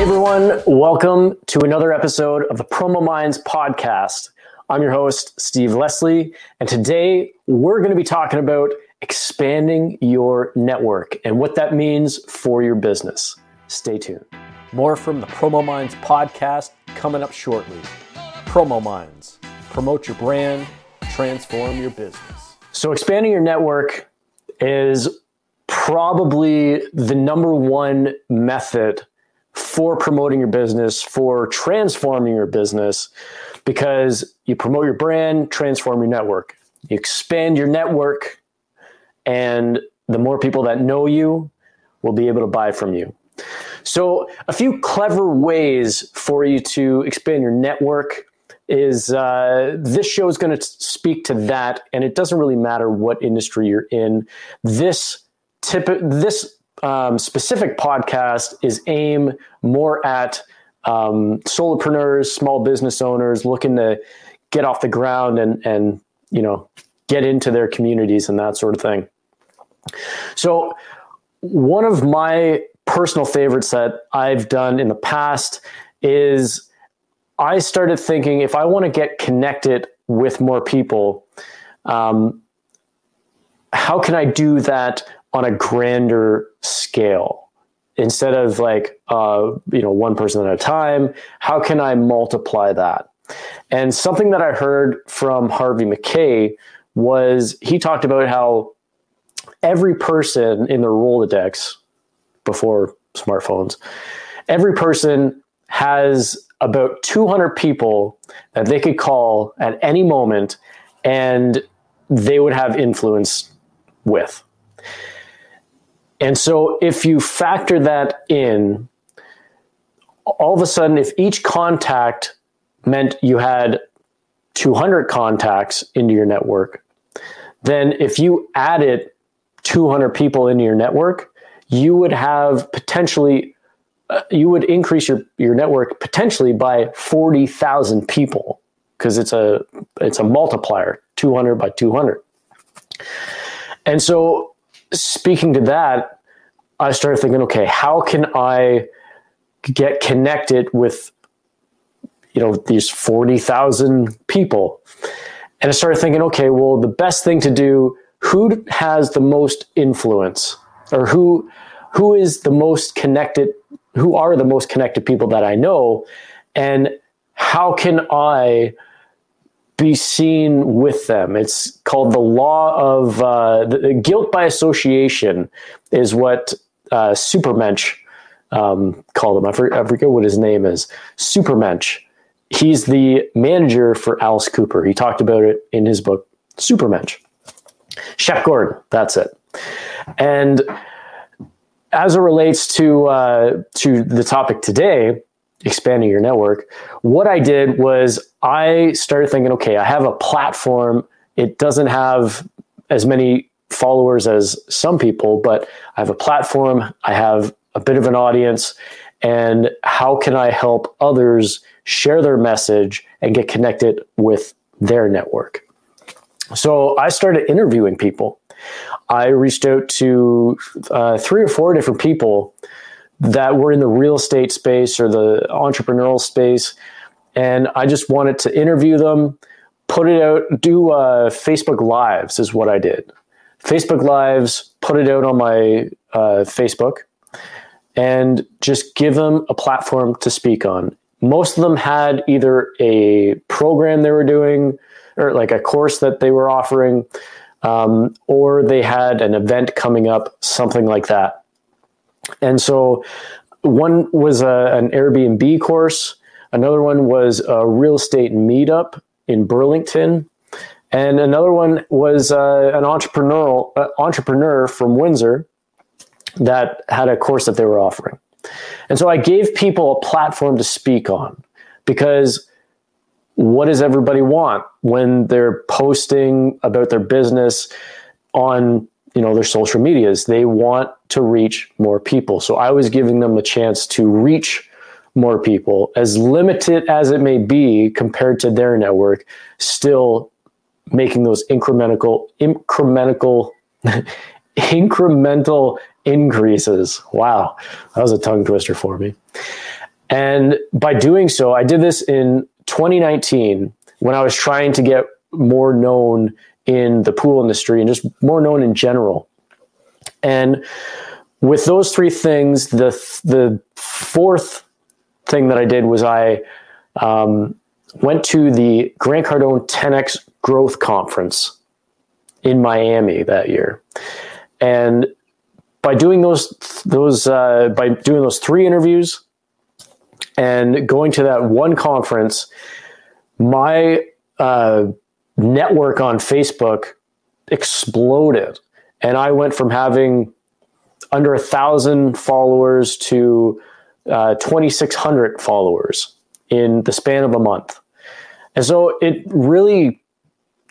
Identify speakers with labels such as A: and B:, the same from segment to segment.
A: Hey everyone, welcome to another episode of the Promo Minds podcast. I'm your host, Steve Leslie, and today we're going to be talking about expanding your network and what that means for your business. Stay tuned. More from the Promo Minds podcast coming up shortly. Promo Minds, promote your brand, transform your business. So, expanding your network is probably the number one method for promoting your business, for transforming your business, because you promote your brand, transform your network. You expand your network, and the more people that know you will be able to buy from you. So, a few clever ways for you to expand your network is uh, this show is going to speak to that, and it doesn't really matter what industry you're in. This tip, this um, specific podcast is aimed more at um, solopreneurs, small business owners looking to get off the ground and and you know get into their communities and that sort of thing. So one of my personal favorites that I've done in the past is I started thinking if I want to get connected with more people, um, how can I do that on a grander scale? Instead of like uh, you know one person at a time, how can I multiply that? And something that I heard from Harvey Mackay was he talked about how every person in their Rolodex before smartphones, every person has about 200 people that they could call at any moment and they would have influence with. And so if you factor that in, all of a sudden, if each contact meant you had 200 contacts into your network, then if you added 200 people into your network, you would have potentially uh, you would increase your, your network potentially by 40,000 people because it's a it's a multiplier 200 by 200 and so speaking to that i started thinking okay how can i get connected with you know these 40,000 people? And i started thinking okay well the best thing to do who has the most influence? Or who who is the most connected who are the most connected people that I know? And how can I be seen with them. It's called the law of uh, the, guilt by association, is what uh, Supermensch um, called him. I I forget what his name is. Supermensch. He's the manager for Alice Cooper. He talked about it in his book, Supermensch. Shep Gordon, that's it. And as it relates to uh, to the topic today, expanding your network, what I did was I started thinking, okay, I have a platform. It doesn't have as many followers as some people, but I have a platform. I have a bit of an audience, and how can I help others share their message and get connected with their network? So I started interviewing people. I reached out to uh, three or four different people that were in the real estate space or the entrepreneurial space. And I just wanted to interview them, put it out, do uh, Facebook Lives, is what I did. Facebook Lives, put it out on my uh, Facebook, and just give them a platform to speak on. Most of them had either a program they were doing or like a course that they were offering um, or they had an event coming up, something like that. And so one was a, an Airbnb course, another one was a real estate meetup in Burlington, and another one was uh, an entrepreneurial uh, entrepreneur from Windsor that had a course that they were offering. And so I gave people a platform to speak on because what does everybody want when they're posting about their business on you know their social medias they want to reach more people. So i was giving them a chance to reach more people as limited as it may be compared to their network still making those incremental incremental incremental increases. Wow. That was a tongue twister for me. And by doing so, I did this in 2019 when I was trying to get more known in the pool industry and just more known in general. And with those three things, the the fourth thing that I did was I um, went to the Grant Cardone 10x Growth Conference in Miami that year, and by doing those those uh, by doing those three interviews and going to that one conference, my uh, network on Facebook exploded, and I went from having under a thousand followers to uh, 2,600 followers in the span of a month. And so it really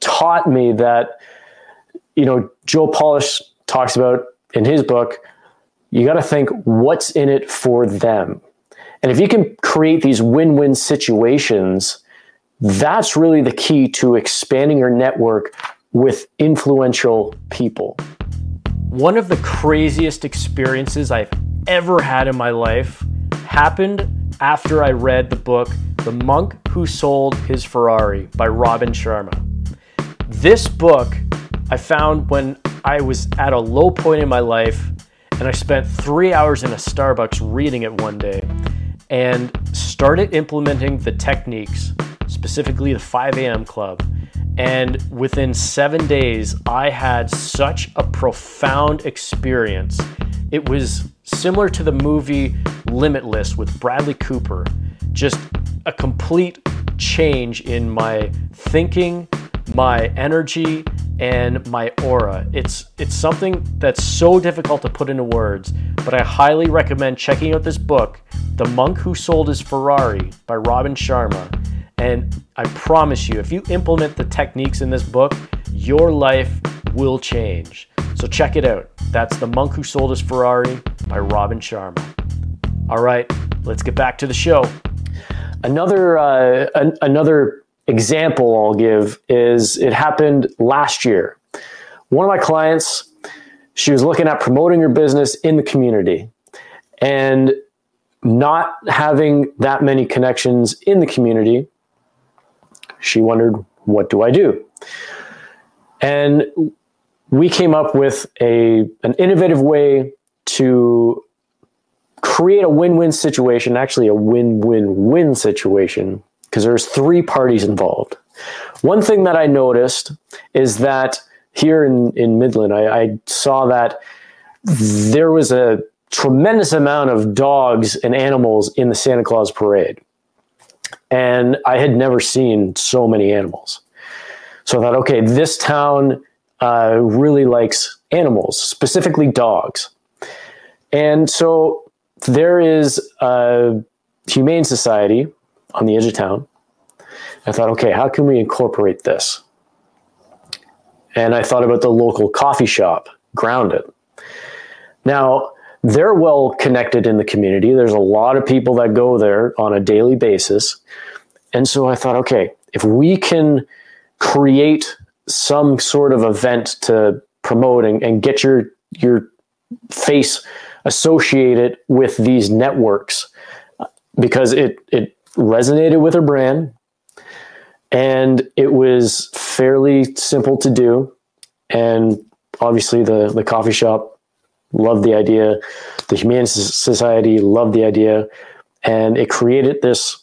A: taught me that, you know, Joe Polish talks about in his book, you got to think what's in it for them. And if you can create these win win situations, that's really the key to expanding your network with influential people.
B: One of the craziest experiences I've ever had in my life happened after I read the book The Monk Who Sold His Ferrari by Robin Sharma. This book I found when I was at a low point in my life and I spent three hours in a Starbucks reading it one day and started implementing the techniques, specifically the 5 a.m. club and within seven days, I had such a profound experience. It was similar to the movie Limitless with Bradley Cooper, just a complete change in my thinking, my energy, and my aura. It's it's something that's so difficult to put into words, but I highly recommend checking out this book, The Monk Who Sold His Ferrari by Robin Sharma. And I promise you, if you implement the techniques in this book, your life will change. So check it out. That's The Monk Who Sold His Ferrari by Robin Sharma. All right, let's get back to the show.
A: Another uh, an- another example I'll give is it happened last year. One of my clients, she was looking at promoting her business in the community, and not having that many connections in the community, she wondered, what do I do? And we came up with a, an innovative way to create a win-win situation, actually a win-win-win situation, because there's three parties involved. One thing that I noticed is that here in, in Midland, I, I saw that there was a tremendous amount of dogs and animals in the Santa Claus parade and I had never seen so many animals. So I thought, okay, this town uh, really likes animals, specifically dogs. And so there is a humane society on the edge of town. I thought, okay, how can we incorporate this? And I thought about the local coffee shop, Grounded. Now, they're well connected in the community. There's a lot of people that go there on a daily basis. And so I thought, okay, if we can create some sort of event to promote and, and get your your face associated with these networks because it it resonated with her brand and it was fairly simple to do and obviously the the coffee shop loved the idea. The Humane Society loved the idea. And it created this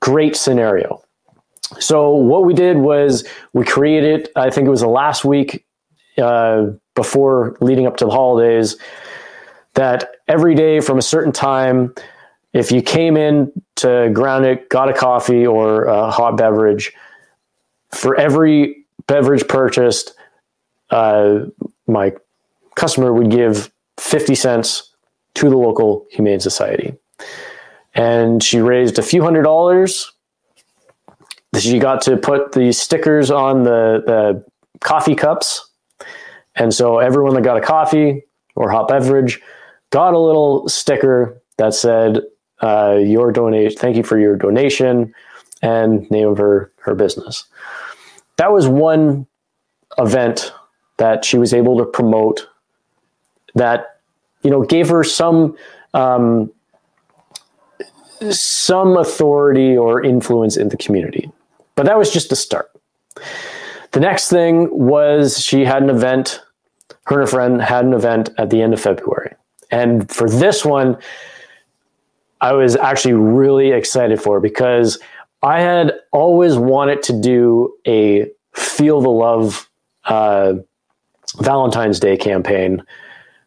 A: great scenario. So, what we did was we created, I think it was the last week uh, before leading up to the holidays, that every day from a certain time, if you came in to Grounded, got a coffee or a hot beverage, for every beverage purchased, uh, my customer would give 50 cents to the local Humane Society. And she raised a few hundred dollars. She got to put the stickers on the, the coffee cups. And so everyone that got a coffee or hot beverage got a little sticker that said, uh, your donation, thank you for your donation and name of her, her business. That was one event that she was able to promote that you know gave her some um, some authority or influence in the community. But that was just the start. The next thing was she had an event, her and a friend had an event at the end of February. And for this one, I was actually really excited for because I had always wanted to do a Feel the Love uh, Valentine's Day campaign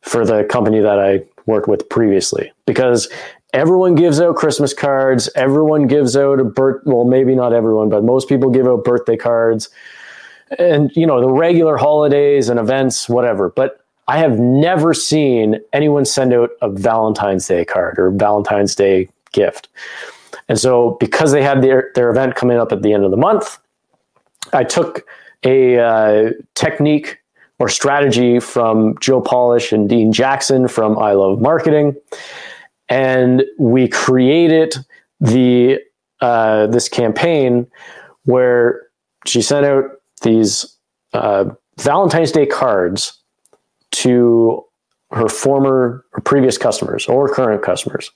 A: for the company that I worked with previously because everyone gives out Christmas cards, everyone gives out a birth well maybe not everyone, but most people give out birthday cards and you know the regular holidays and events whatever. But I have never seen anyone send out a Valentine's Day card or Valentine's Day gift. And so because they had their their event coming up at the end of the month, I took a uh, technique or strategy from Joe Polish and Dean Jackson from I Love Marketing, and we created the uh, this campaign where she sent out these uh, Valentine's Day cards to her former or previous customers or current customers.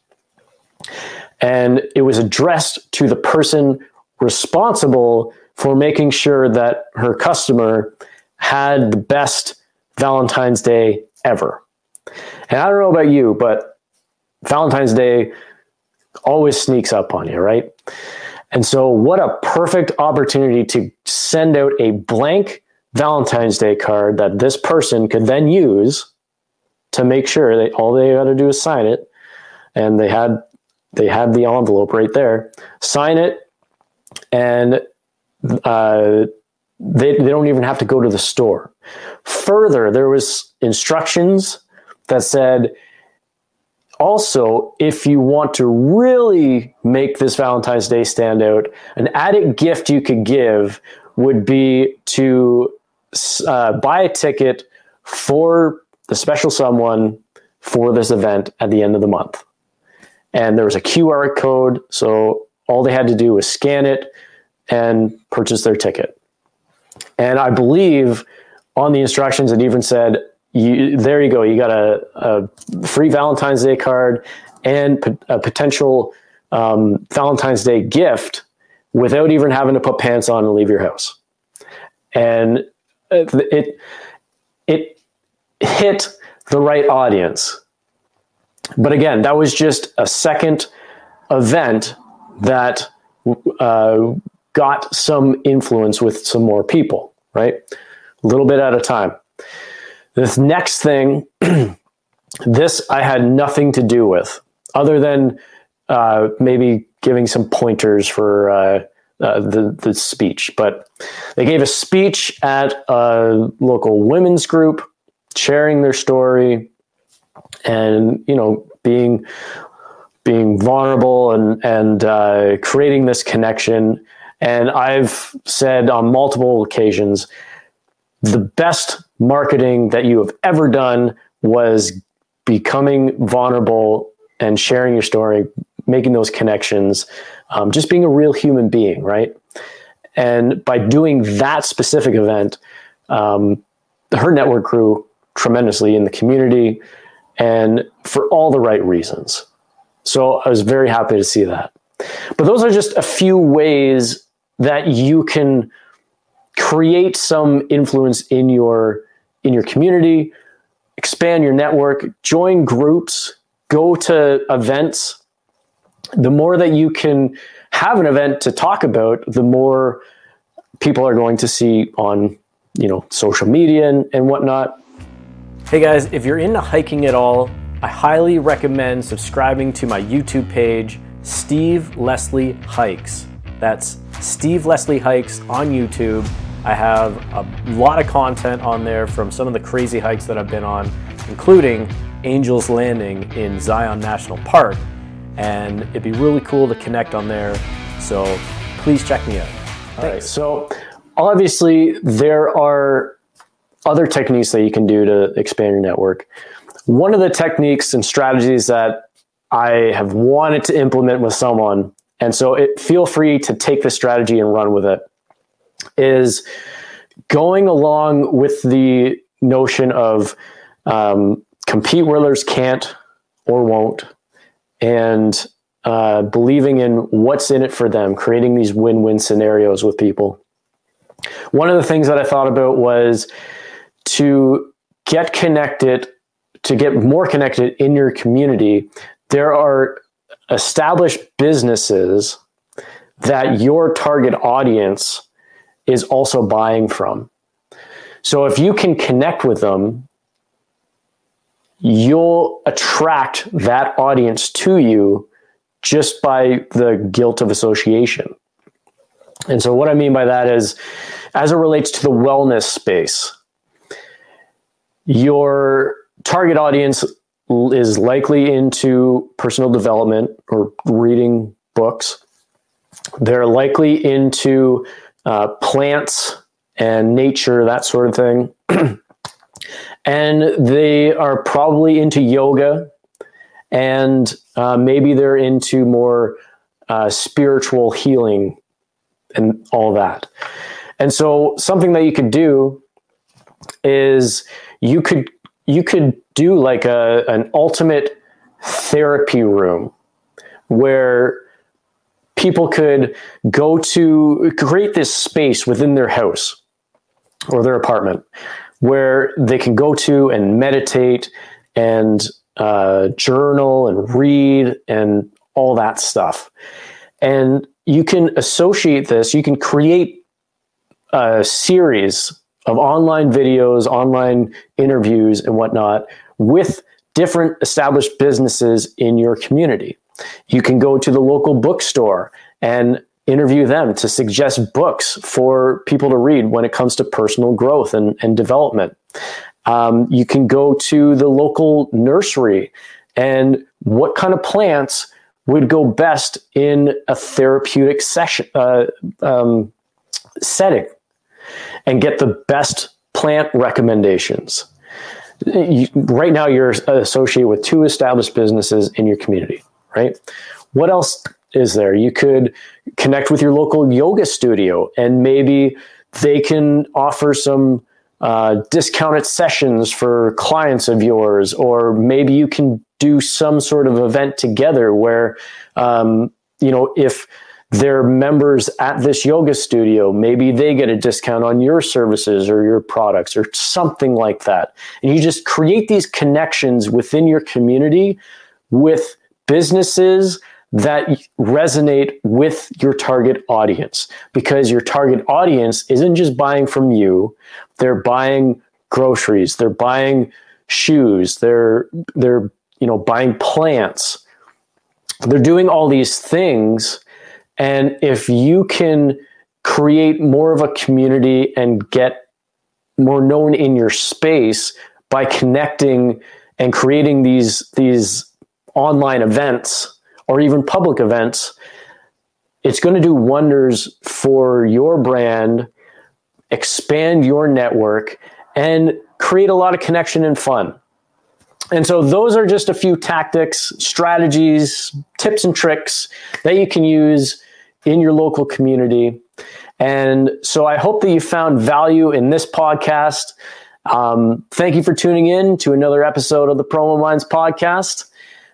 A: And it was addressed to the person responsible for making sure that her customer had the best Valentine's Day ever. And I don't know about you, but Valentine's Day always sneaks up on you, right? And so, what a perfect opportunity to send out a blank Valentine's Day card that this person could then use to make sure that all they got to do is sign it. And they had they had the envelope right there. Sign it, and uh, they, they don't even have to go to the store. Further, there was instructions that said, also, if you want to really make this Valentine's Day stand out, an added gift you could give would be to uh, buy a ticket for the special someone for this event at the end of the month. And there was a QR code, so all they had to do was scan it and purchase their ticket. And I believe on the instructions, it even said, you, there you go, you got a, a free Valentine's Day card and a potential um, Valentine's Day gift without even having to put pants on and leave your house. And it, it hit the right audience. But again, that was just a second event that uh, got some influence with some more people, right? A little bit at a time. This next thing, this I had nothing to do with, other than uh, maybe giving some pointers for uh, uh, the the speech. But they gave a speech at a local women's group, sharing their story, and you know being being vulnerable and and uh, creating this connection and I've said on multiple occasions, the best marketing that you have ever done was becoming vulnerable and sharing your story, making those connections, um, just being a real human being, right? And by doing that specific event, um, her network grew tremendously in the community and for all the right reasons. So I was very happy to see that. But those are just a few ways that you can create some influence in your in your community expand your network join groups go to events. The more that you can have an event to talk about the more people are going to see on you know social media and, and whatnot.
B: Hey guys if you're into hiking at all i highly recommend subscribing to my youtube page steve leslie hikes. That's Steve Leslie Hikes on YouTube. I have a lot of content on there from some of the crazy hikes that I've been on, including Angel's Landing in Zion National Park. And it'd be really cool to connect on there. So please check me out.
A: All right. So obviously, there are other techniques that you can do to expand your network. One of the techniques and strategies that I have wanted to implement with someone and so it, feel free to take this strategy and run with it. Is going along with the notion of um, compete where can't or won't, and uh, believing in what's in it for them, creating these win win scenarios with people. One of the things that I thought about was to get connected, to get more connected in your community. There are established businesses that your target audience is also buying from. So if you can connect with them, you'll attract that audience to you just by the guilt of association. And so, what I mean by that is, as it relates to the wellness space, your target audience is likely into personal development or reading books. They're likely into uh, plants and nature, that sort of thing. and they are probably into yoga and uh, maybe they're into more uh, spiritual healing and all that. And so something that you could do is you could you could do like a an ultimate therapy room where people could go to create this space within their house or their apartment where they can go to and meditate and uh, journal and read and all that stuff. And you can associate this, you can create a series of online videos, online interviews, and whatnot with different established businesses in your community. You can go to the local bookstore and interview them to suggest books for people to read when it comes to personal growth and, and development. Um, you can go to the local nursery and what kind of plants would go best in a therapeutic session uh, um, setting and get the best plant recommendations. You, right now, you're associated with two established businesses in your community, right? What else is there? You could connect with your local yoga studio and maybe they can offer some uh, discounted sessions for clients of yours, or maybe you can do some sort of event together where, um, you know, if they're members at this yoga studio, maybe they get a discount on your services or your products or something like that. And you just create these connections within your community with businesses that resonate with your target audience because your target audience isn't just buying from you they're buying groceries they're buying shoes they're they're you know buying plants they're doing all these things and if you can create more of a community and get more known in your space by connecting and creating these these online events or even public events, it's going to do wonders for your brand, expand your network, and create a lot of connection and fun. And so, those are just a few tactics, strategies, tips, and tricks that you can use in your local community. And so, I hope that you found value in this podcast. Um, thank you for tuning in to another episode of the Promo Minds podcast.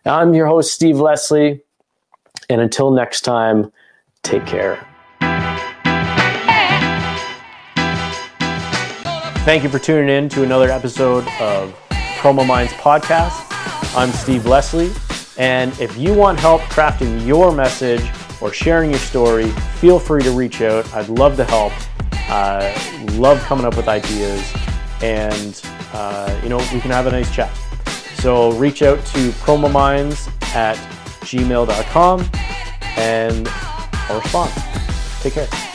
A: I'm your host, Steve Leslie. And until next time, take care. Thank you for tuning in to another episode of Promo Minds Podcast. I'm Steve Leslie. And if you want help crafting your message or sharing your story, feel free to reach out. I'd love to help. Uh, love coming up with ideas. And, uh, you know, we can have a nice chat. So reach out to promominds at gmail.com and I'll respond. Take care.